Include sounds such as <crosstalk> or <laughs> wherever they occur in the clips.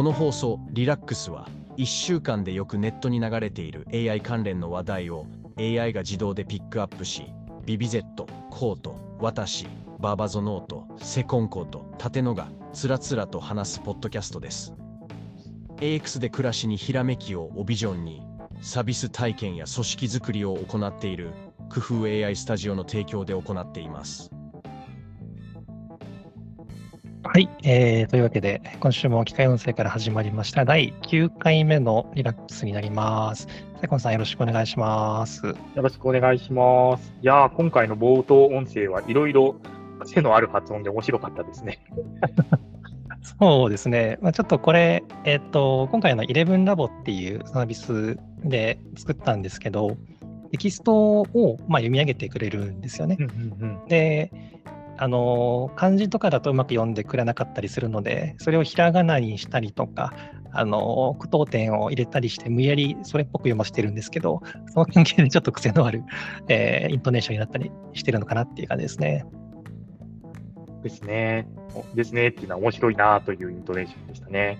この放送「リラックス」は1週間でよくネットに流れている AI 関連の話題を AI が自動でピックアップしビビ Z、コート、私、バーバゾノート、セコンコート、縦野がつらつらと話すポッドキャストです。AX で暮らしにひらめきをオビジョンにサービス体験や組織づくりを行っている工夫 AI スタジオの提供で行っています。はい、えー、というわけで、今週も機械音声から始まりました第9回目のリラックスになります。セコンさん、よろしくお願いします。よろしくお願いします。いや今回の冒頭音声はいろいろ背のある発音で面白かったですね。<laughs> そうですね、まあ、ちょっとこれ、えっ、ー、と、今回の11ラボっていうサービスで作ったんですけど、テキストをまあ読み上げてくれるんですよね。で、あの漢字とかだとうまく読んでくれなかったりするので、それをひらがなにしたりとか、あの句読点を入れたりして、無理やりそれっぽく読ませてるんですけど、その関係でちょっと癖のある、えー、イントネーションになったりしてるのかなっていう感じですね。ですね。ですねっていうのは面白いなというイントネーションでしたね。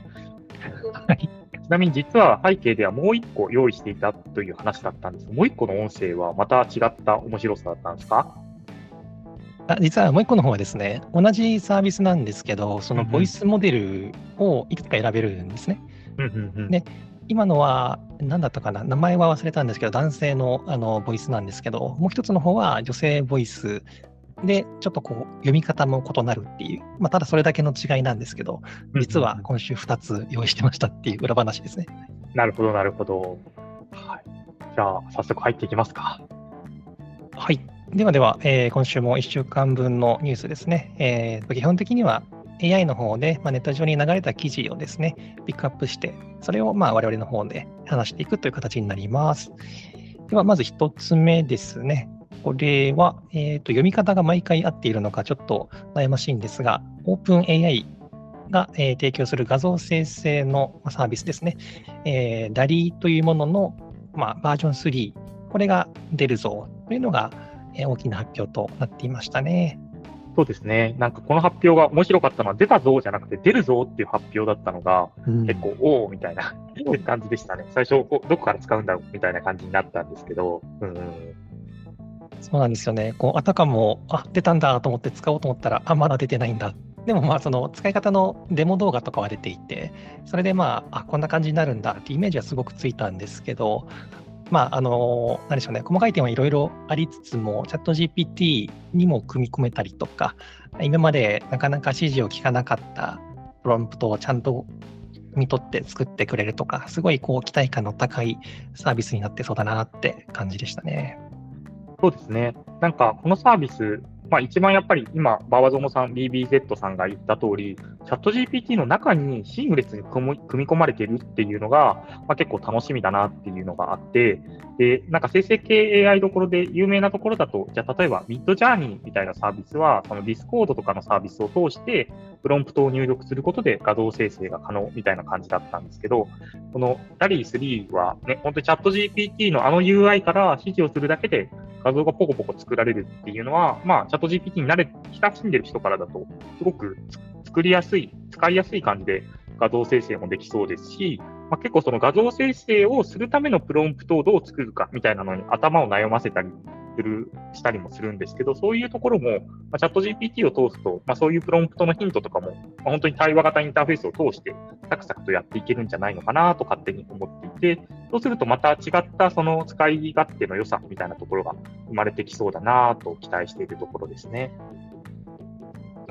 はい、ちなみに実は背景ではもう一個用意していたという話だったんですもう一個の音声はまた違った面白さだったんですか？あ実はもう一個の方はですね、同じサービスなんですけど、そのボイスモデルをいくつか選べるんですね。で、今のは何だったかな、名前は忘れたんですけど、男性のあのボイスなんですけど、もう一つの方は女性ボイスで、ちょっとこう読み方も異なるっていう、まあ、ただそれだけの違いなんですけど、実は今週2つ用意してましたっていう裏話ですね。なるほど、なるほど。はい、じゃあ、早速入っていきますか。はい。ではでは、えー、今週も1週間分のニュースですね。えー、基本的には AI の方で、まあ、ネット上に流れた記事をですね、ピックアップして、それをまあ我々の方で話していくという形になります。では、まず1つ目ですね。これは、えーと、読み方が毎回合っているのかちょっと悩ましいんですが、OpenAI が、えー、提供する画像生成のサービスですね。えー、DALI というものの、まあ、バージョン3、これが出るぞというのが、大きな発表となっていましたね。そうですね。なんかこの発表が面白かったのは、出たぞじゃなくて、出るぞっていう発表だったのが、うん、結構、おおみたいな感じでしたね。最初、どこから使うんだろうみたいな感じになったんですけど、うん、そうなんですよね。こうあたかも、あ出たんだと思って使おうと思ったら、あまだ出てないんだ。でもまあその使い方のデモ動画とかは出ていて、それでまあ、あこんな感じになるんだってイメージはすごくついたんですけど、まあ、あの、何でしょうね、細かい点はいろいろありつつも、チャット GPT にも組み込めたりとか、今までなかなか指示を聞かなかったプロンプトをちゃんと見取って作ってくれるとか、すごいこう期待感の高いサービスになってそうだなって感じでしたね。そうですね。なんか、このサービス、まあ、一番やっぱり今、バワゾモさん、BBZ さんが言った通り、チャット GPT の中にシームレスに組み込まれてるっていうのが、まあ、結構楽しみだなっていうのがあって、で、なんか生成系 AI どころで有名なところだと、じゃあ例えばミッドジャーニーみたいなサービスは、そのディスコードとかのサービスを通して、プロンプトを入力することで画像生成が可能みたいな感じだったんですけど、この DALL·E 3 はね、本当にチャット GPT のあの UI から指示をするだけで画像がポコポコ作られるっていうのは、まあ、チャット GPT に慣れ、親しんでる人からだと、すごく作りやすい、使いやすい感じで画像生成もできそうですし、まあ、結構その画像生成をするためのプロンプトをどう作るかみたいなのに頭を悩ませたりする、したりもするんですけど、そういうところも、まあ、チャット GPT を通すと、まあ、そういうプロンプトのヒントとかも、まあ、本当に対話型インターフェースを通して、サクサクとやっていけるんじゃないのかなと勝手に思っていて、そうするとまた違ったその使い勝手の良さみたいなところが生まれてきそうだなと期待しているところですね。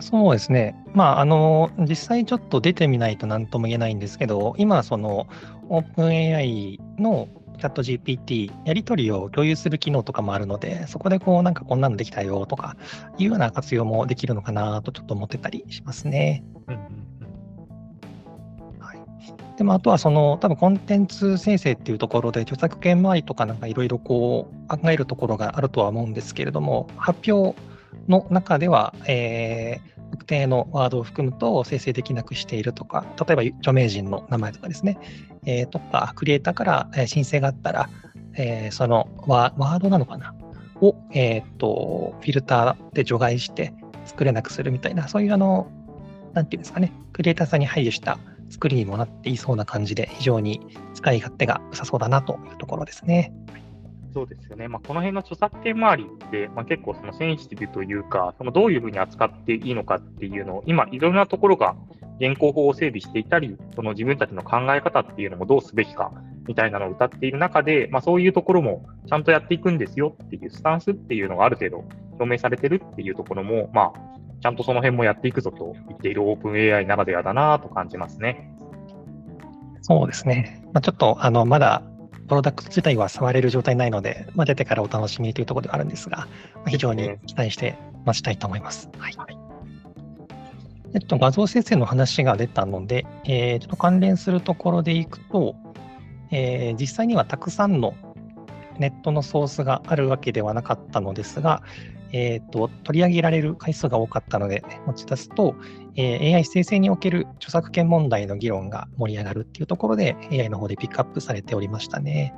そうですね。まあ、あの、実際ちょっと出てみないと何とも言えないんですけど、今、その、OpenAI のチャット GPT、やり取りを共有する機能とかもあるので、そこでこう、なんかこんなのできたよとか、いうような活用もできるのかなとちょっと思ってたりしますね。はい、でもあとはその多分コンテンツ生成っていうところで著作権周りとかなんかいろいろこう考えるところがあるとは思うんですけれども発表の中では、えー、特定のワードを含むと生成できなくしているとか、例えば著名人の名前とかですね、えー、とか、クリエイターから申請があったら、えー、そのワードなのかな？を、えーと、フィルターで除外して作れなくするみたいな、そういうあの、なんていうんですかね、クリエイターさんに配慮した作りにもなっていそうな感じで、非常に使い勝手が良さそうだなというところですね。そうですよね。まあ、この辺の著作権周りって、まあ、結構そのセンシティブというか、そのどういうふうに扱っていいのかっていうのを、今、いろんなところが現行法を整備していたり、その自分たちの考え方っていうのもどうすべきかみたいなのを歌っている中で、まあ、そういうところもちゃんとやっていくんですよっていうスタンスっていうのがある程度表明されてるっていうところも、まあ、ちゃんとその辺もやっていくぞと言っているオープン AI ならではだなと感じますね。そうですね。まあ、ちょっとあのまだプロダクト自体は触れる状態ないので、まあ、出てからお楽しみというところではあるんですが、まあ、非常に期待して待ちたいと思います。はい、えっと、画像生成の話が出たので、えー、ちょっと関連するところでいくと、えー、実際にはたくさんのネットのソースがあるわけではなかったのですが、えーと、取り上げられる回数が多かったので持ち出すと、えー、AI 生成における著作権問題の議論が盛り上がるっていうところで AI の方でピックアップされておりましたね。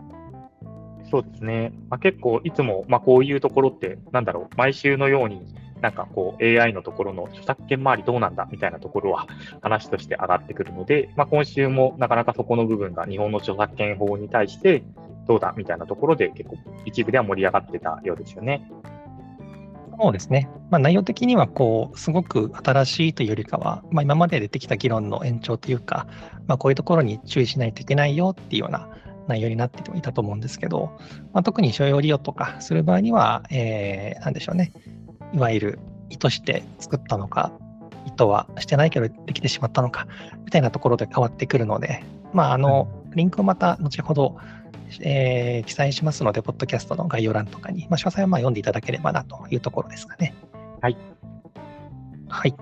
そうですね。まあ、結構いつも、まあ、こういうところって、なんだろう、毎週のように、なんかこう AI のところの著作権周りどうなんだみたいなところは話として上がってくるので、まあ、今週もなかなかそこの部分が日本の著作権法に対してどうだみたいなところで結構一部では盛り上がってたようですよね。そうですね。まあ、内容的には、こう、すごく新しいというよりかは、まあ、今まで出てきた議論の延長というか、まあ、こういうところに注意しないといけないよっていうような内容になっていたと思うんですけど、まあ、特に所要利用とかする場合には、えー、なんでしょうね。いわゆる意図して作ったのか、意図はしてないけどできてしまったのか、みたいなところで変わってくるので、まあ、あの、リンクをまた後ほど、えー、記載しますので、ポッドキャストの概要欄とかに、まあ、詳細はまあ読んでいただければなというところですかね。はい。はい。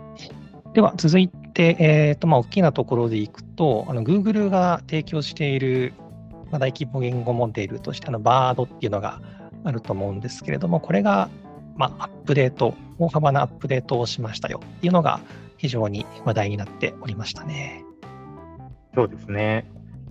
では、続いて、えーとまあ、大きなところでいくと、あの Google が提供している、まあ、大規模言語モデルとして、あの BARD っていうのがあると思うんですけれども、これが、まあ、アップデート、大幅なアップデートをしましたよっていうのが非常に話題になっておりましたね。そうですね。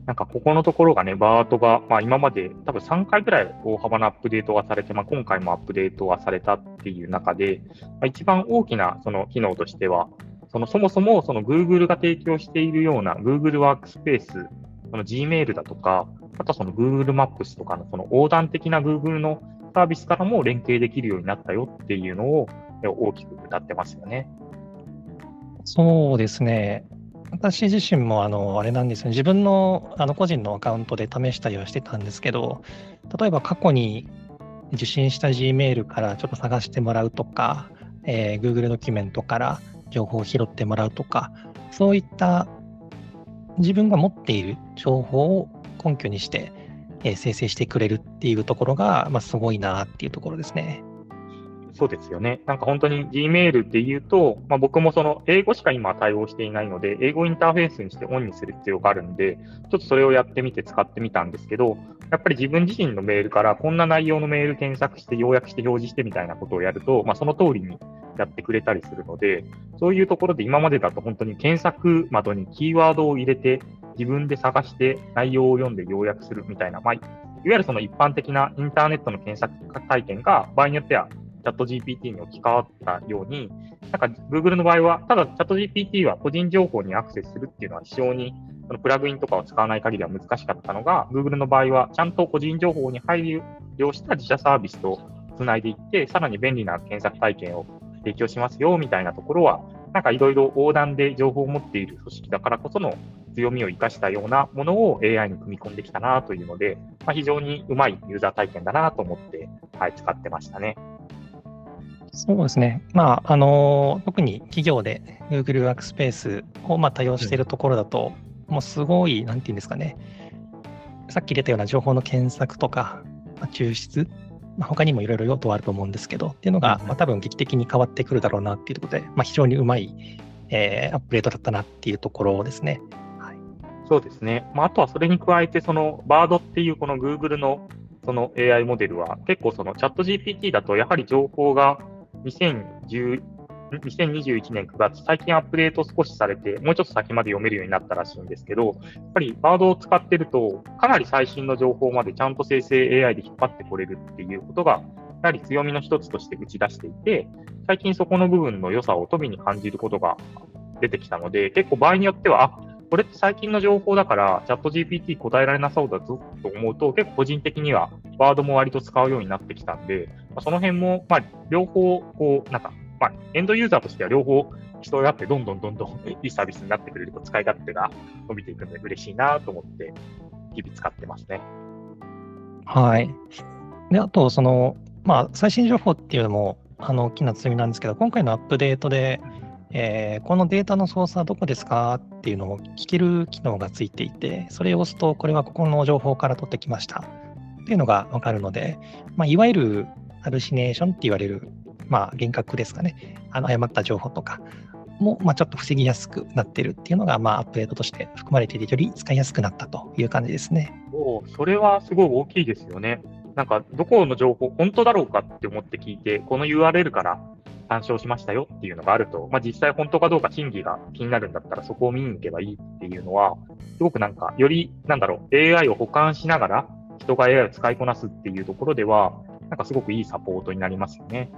なんかここのところがね、バートが、まあ、今まで多分3回ぐらい大幅なアップデートがされて、まあ、今回もアップデートがされたっていう中で、まあ、一番大きなその機能としては、そのそもそもその Google が提供しているような Google ワークスペース、その Gmail だとか、あとはその Google マップスとかのその横断的な Google のサービスからも連携できるようになったよっていうのを大きく歌ってますよね。そうですね。私自身もあのあれなんですよ、自分のあの個人のアカウントで試したりはしてたんですけど、例えば過去に受信した Gmail からちょっと探してもらうとか、えー、Google ドキュメントから情報を拾ってもらうとか、そういった自分が持っている情報を根拠にして、えー、生成してくれるっていうところが、まあ、すごいなっていうところですね。そうですよね。なんか本当に Gmail って言うと、まあ、僕もその英語しか今対応していないので、英語インターフェースにしてオンにする必要があるんで、ちょっとそれをやってみて使ってみたんですけど、やっぱり自分自身のメールからこんな内容のメール検索して要約して表示してみたいなことをやると、まあ、その通りにやってくれたりするので、そういうところで今までだと本当に検索窓にキーワードを入れて、自分で探して内容を読んで要約するみたいな、まあ、いわゆるその一般的なインターネットの検索体験が場合によってはチャット GPT に置き換わったように、なんか Google の場合は、ただチャット GPT は個人情報にアクセスするっていうのは非常にそのプラグインとかを使わない限りは難しかったのが、Google の場合はちゃんと個人情報に配慮した自社サービスとつないでいって、さらに便利な検索体験を提供しますよみたいなところは、なんかいろいろ横断で情報を持っている組織だからこその強みを生かしたようなものを AI に組み込んできたなというので、まあ、非常にうまいユーザー体験だなと思って、はい、使ってましたね。そうですね。まあ、あの、特に企業で Google Workspace をまあ多用しているところだと、うん、もうすごい、なんていうんですかね、さっき出たような情報の検索とか、まあ、抽出、まあ、他にもいろいろ用途はあると思うんですけど、っていうのが、まあ、多分劇的に変わってくるだろうなっていうところで、まあ、非常にうまい、えー、アップデートだったなっていうところですね。はい、そうですね。まあ、あとはそれに加えて、その BARD っていうこの Google のその AI モデルは結構そのチャット GPT だとやはり情報が2010 2021年9月、最近アップデート少しされて、もうちょっと先まで読めるようになったらしいんですけど、やっぱりバードを使ってると、かなり最新の情報までちゃんと生成 AI で引っ張ってこれるっていうことが、やはり強みの一つとして打ち出していて、最近そこの部分の良さを富に感じることが出てきたので、結構場合によっては、あこれって最近の情報だから、チャット GPT 答えられなそうだぞと思うと、結構個人的にはワードも割と使うようになってきたんで、まあ、その辺も、まあ、両方、こう、なんか、まあ、エンドユーザーとしては両方人があって、どんどんどんどん <laughs> いいサービスになってくれると使い勝手が伸びていくので嬉しいなと思って、日々使ってますね。はい。で、あと、その、まあ、最新情報っていうのも、あの、大きな強みなんですけど、今回のアップデートで、えー、このデータの操作はどこですかっていうのを聞ける機能がついていて、それを押すと、これはここの情報から取ってきましたっていうのがわかるので、まあ、いわゆるハルシネーションって言われる、まあ、幻覚ですかね、あの誤った情報とかも、まあ、ちょっと防ぎやすくなってるっていうのが、まあ、アップデートとして含まれていて、より使いやすくなったという感じですね。おそれはすごい大きいですよね。なんか、どこの情報、本当だろうかって思って聞いて、この URL から参照しましたよっていうのがあると、まあ、実際本当かどうか真偽が気になるんだったらそこを見に行けばいいっていうのは、すごくなんか、より、なんだろう、AI を補完しながら、人が AI を使いこなすっていうところでは、なんかすごくいいサポートになりますよね。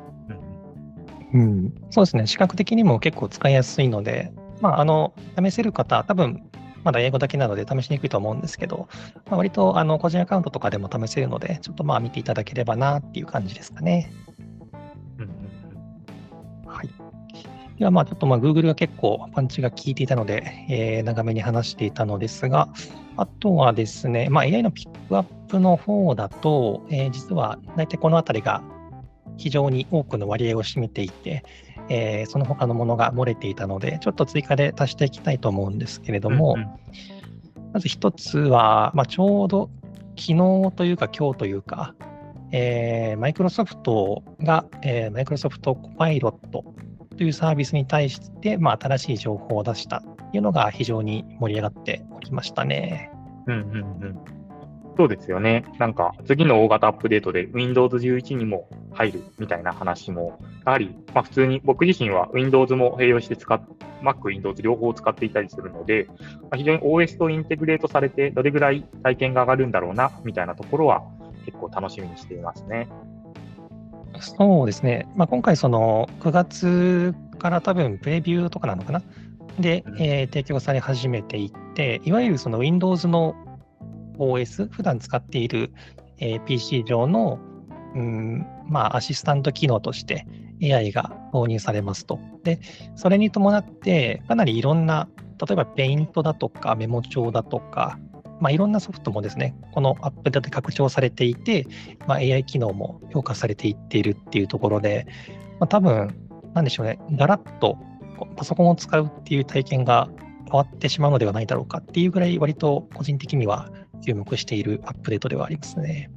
うん、うん、そうですね。視覚的にも結構使いやすいので、まあ、あの、試せる方、多分まだ英語だけなので試しにくいと思うんですけど、まあ、割とあの個人アカウントとかでも試せるので、ちょっとまあ見ていただければなっていう感じですかね。はい。ではまあちょっとまあ Google が結構パンチが効いていたので、えー、長めに話していたのですが、あとはですね、まあ、AI のピックアップの方だと、えー、実は大体このあたりが非常に多くの割合を占めていて、えー、その他のものが漏れていたので、ちょっと追加で足していきたいと思うんですけれども、うんうん、まず一つは、まあ、ちょうど昨日というか今日というか、えー、マイクロソフトが、えー、マイクロソフトコパイロットというサービスに対して、まあ、新しい情報を出したというのが非常に盛り上がっておりましたね。うんうんうんそうですよね。なんか、次の大型アップデートで Windows 11にも入るみたいな話も、やはり、まあ、普通に僕自身は Windows も併用して使っ、Mac、Windows 両方使っていたりするので、まあ、非常に OS とインテグレートされて、どれぐらい体験が上がるんだろうな、みたいなところは結構楽しみにしていますね。そうですね。まあ、今回、その9月から多分プレビューとかなのかな？で、えー、提供され始めていって、いわゆるその Windows の OS、普段使っている、え、PC 上の、うんまあ、アシスタント機能として AI が導入されますと。で、それに伴って、かなりいろんな、例えばペイントだとかメモ帳だとか、まあ、いろんなソフトもですね、このアップデートで拡張されていて、まあ、AI 機能も評価されていっているっていうところで、まあ、多分、なんでしょうね、ガラッとパソコンを使うっていう体験が変わってしまうのではないだろうかっていうぐらい、割と個人的には注目しているアップデートではありますね。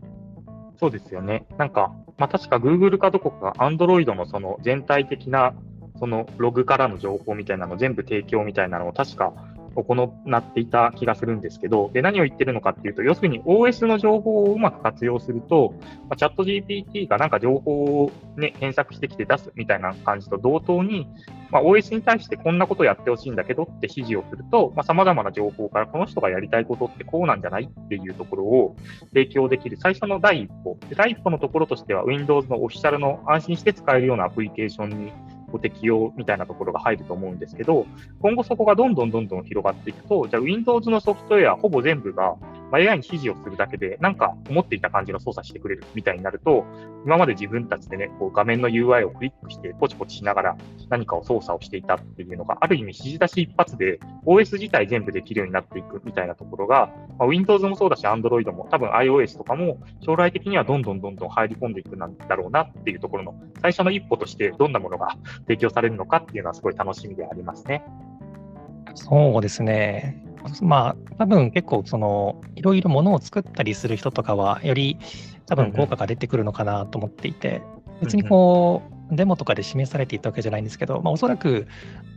そうですよね。なんか、まあ、確か Google かどこか Android のその全体的なそのログからの情報みたいなの全部提供みたいなのを確か行っていた気がするんですけど、で、何を言ってるのかっていうと、要するに OS の情報をうまく活用すると、まあ、チャット GPT がなんか情報をね、検索してきて出すみたいな感じと同等に、まあ、OS に対してこんなことやってほしいんだけどって指示をすると、まあ、様々な情報からこの人がやりたいことってこうなんじゃないっていうところを提供できる最初の第一歩。で第一歩のところとしては Windows のオフィシャルの安心して使えるようなアプリケーションにご適用みたいなところが入ると思うんですけど、今後そこがどんどんどんどん広がっていくと、じゃあ Windows のソフトウェアほぼ全部が、AI に指示をするだけで、なんか思っていた感じの操作してくれるみたいになると、今まで自分たちでね、こう画面の UI をクリックしてポチポチしながら何かを操作をしていたっていうのが、ある意味指示出し一発で OS 自体全部できるようになっていくみたいなところが、まあ、Windows もそうだし Android も多分 iOS とかも将来的にはどんどんどんどん入り込んでいくんだろうなっていうところの最初の一歩としてどんなものが提供されるのかっていうのはすごい楽しみでありますね。そうですね。まあ、多分結構、その、いろいろものを作ったりする人とかは、より多分効果が出てくるのかなと思っていて、別にこう、デモとかで示されていたわけじゃないんですけど、まあ、おそらく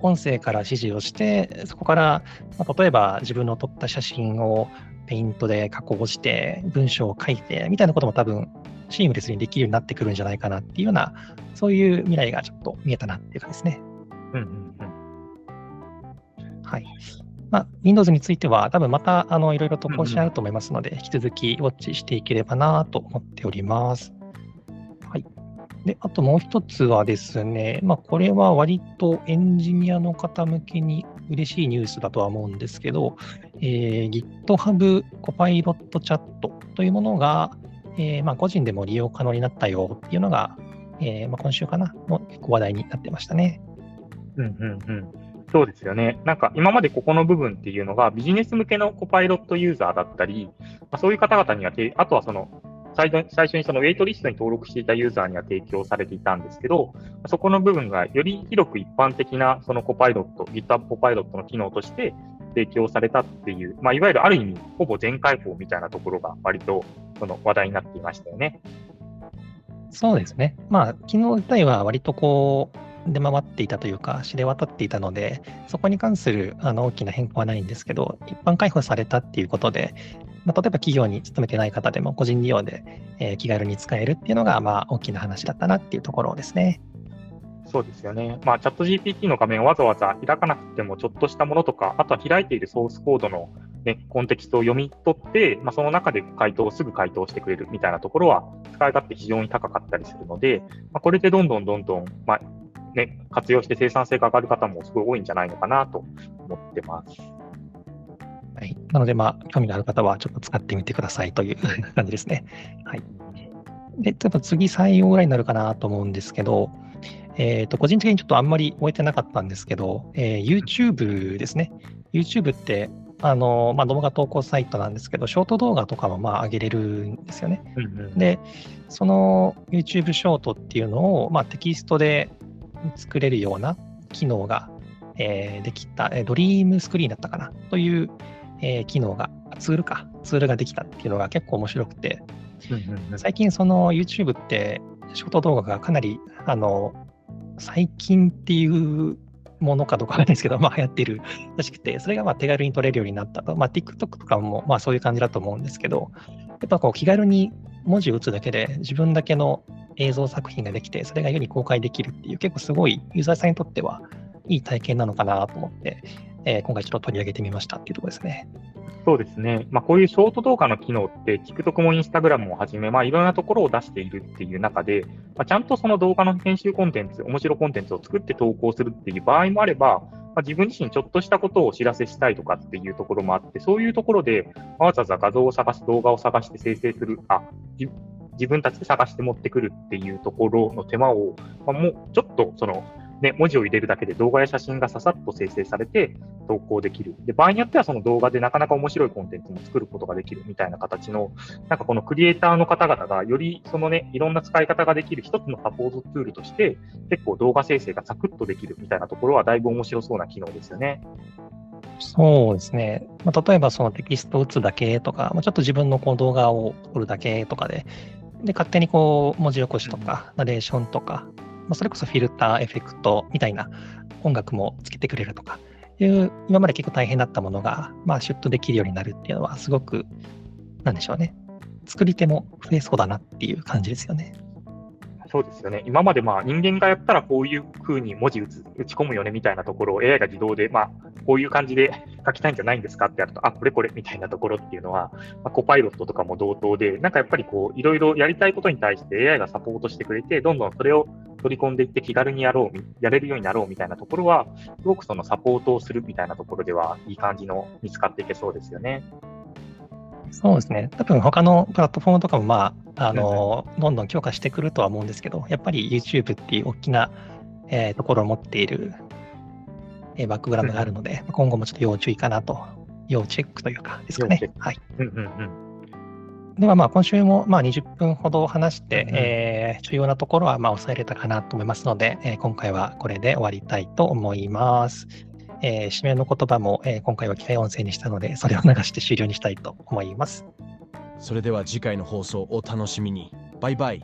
音声から指示をして、そこから、まあ、例えば自分の撮った写真をペイントで加工して、文章を書いて、みたいなことも多分、シームレスにできるようになってくるんじゃないかなっていうような、そういう未来がちょっと見えたなっていう感じですね。うんうんうん。はい。まあ、Windows については、多分またあのいろいろと更新あると思いますので、引き続きウォッチしていければなと思っております。はい。で、あともう一つはですね、まあ、これは割とエンジニアの方向けに嬉しいニュースだとは思うんですけど、えー、GitHub コパイロットチャットというものが、えー、まあ、個人でも利用可能になったよっていうのが、えー、まあ、今週かなの結構話題になってましたね。うんうんうん。そうですよね。なんか今までここの部分っていうのがビジネス向けのコパイロットユーザーだったり、まあ、そういう方々には、あとはその最初にそのウェイトリストに登録していたユーザーには提供されていたんですけど、そこの部分がより広く一般的なそのコパイロット、GitHub コパイロットの機能として提供されたっていう、まあ、いわゆるある意味、ほぼ全開放みたいなところが割とその話題になっていましたよね。そうですね。まあ、機能自体は割とこう、出回っていたというか、知れ渡っていたので、そこに関するあの大きな変更はないんですけど、一般開放されたっていうことで、まあ、例えば企業に勤めてない方でも個人利用で、えー、気軽に使えるっていうのが、まあ、大きな話だったなっていうところですね。そうですよね。まあ、チャット GPT の画面をわざわざ開かなくても、ちょっとしたものとか、あとは開いているソースコードの、ね、コンテキストを読み取って、まあ、その中で回答をすぐ回答してくれるみたいなところは、使い勝手非常に高かったりするので、まあ、これでどんどんどんどん、まあ、ね、活用して生産性が上がる方もすごい多いんじゃないのかなと思ってます。はい、なので、まあ、興味のある方はちょっと使ってみてくださいという <laughs> 感じですね。はい。で、ちょっと次採用ぐらいになるかなと思うんですけど、えっ、ー、と、個人的にちょっとあんまり終えてなかったんですけど、えー、YouTube ですね。YouTube って、あの、まあ、動画投稿サイトなんですけど、ショート動画とかもまあ上げれるんですよね。うんうん、で、その YouTube ショートっていうのを、まあ、テキストで作れるような機能が、えー、できた、えドリームスクリーンだったかな？という、えー、機能が、ツールか、ツールができたっていうのが結構面白くて、最近その YouTube ってショート動画がかなり、あの、最近っていうものかどうかわかんないですけど、<laughs> まあ流行っているらしくて、それがまあ手軽に撮れるようになったと。まあ TikTok とかもまあそういう感じだと思うんですけど、やっぱこう気軽に文字を打つだけで自分だけの映像作品ができて、それが世に公開できるっていう、結構すごいユーザーさんにとってはいい体験なのかなと思って、えー、今回ちょっと取り上げてみましたっていうところですね。そうですね。まあ、こういうショート動画の機能って、TikTok も Instagram もはじめ、まあ、いろんなところを出しているっていう中で、まあ、ちゃんとその動画の編集コンテンツ、面白コンテンツを作って投稿するっていう場合もあれば、まあ、自分自身ちょっとしたことをお知らせしたいとかっていうところもあって、そういうところで、わざわざ画像を探す、動画を探して生成する、あ、自分たちで探して持ってくるっていうところの手間を、まあ、もうちょっとその、ね、文字を入れるだけで動画や写真がささっと生成されて投稿できる。で、場合によってはその動画でなかなか面白いコンテンツも作ることができるみたいな形の、なんかこのクリエイターの方々がよりそのね、いろんな使い方ができる一つのサポートツールとして、結構動画生成がサクッとできるみたいなところはだいぶ面白そうな機能ですよね。そうですね。まあ、例えばそのテキストを打つだけとか、まあ、ちょっと自分のこう動画を撮るだけとかで、で、勝手にこう、文字起こしとか、ナレーションとか、まあ、それこそフィルター、エフェクトみたいな音楽もつけてくれるとかいう、今まで結構大変だったものが、まあ、シュッとできるようになるっていうのは、すごく、なんでしょうね。作り手も増えそうだなっていう感じですよね。そうですよね。今までまあ人間がやったらこういうふうに文字打つ打ち込むよねみたいなところを AI が自動で、まあ、こういう感じで書きたいんじゃないんですかってやると、あ、これこれみたいなところっていうのは、まあ、コパイロットとかも同等で、なんかやっぱりこう、いろいろやりたいことに対して AI がサポートしてくれて、どんどんそれを取り込んでいって気軽にやろう、やれるようになろうみたいなところは、すごくそのサポートをするみたいなところでは、いい感じの見つかっていけそうですよね。そうですね。多分他のプラットフォームとかも、まあ、あの、どんどん強化してくるとは思うんですけど、やっぱり YouTube っていう大きな、えー、ところを持っている、えー、バックグラウンドがあるので、うん、今後もちょっと要注意かなと、要チェックというかですかね。はい。うんうんうんではまあ今週もまあ20分ほど話して、うん、えー、重要なところはまあ抑えれたかなと思いますので、えー、今回はこれで終わりたいと思います。えー、締めの言葉も、えー、今回は機械音声にしたので、それを流して終了にしたいと思います。それでは次回の放送をお楽しみに。バイバイ。